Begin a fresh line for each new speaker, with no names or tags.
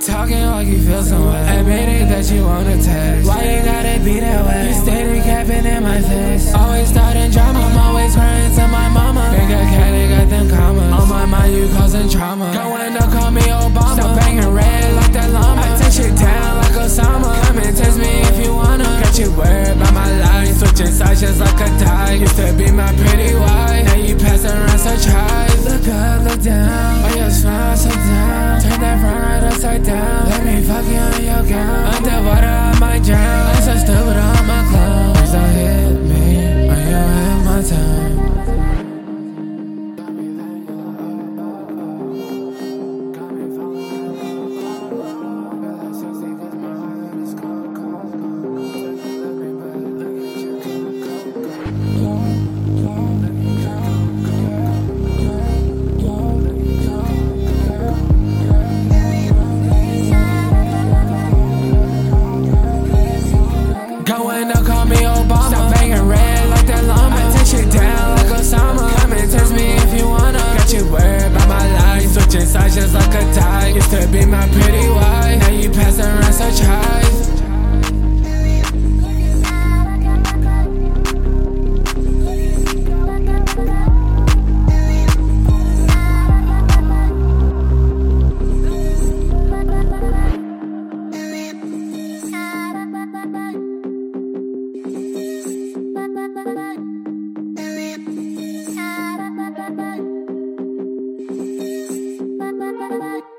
talking like you feel some way. Admit it that you wanna text. Why you gotta be that way? You steady capping in my face. Always starting drama. I'm always crying to my mama. Think I cat got them commas. On my mind, you causing trauma. Going to call me Obama. Stop banging red like that llama. I take shit down like Osama. Come and test me if you wanna. Got you worried about my life. Switching sides just like a tie. Used to be my pretty wife. Now you pass around such highs. Look up, look down. could be my pretty wife. Now you pass around such high. Bye.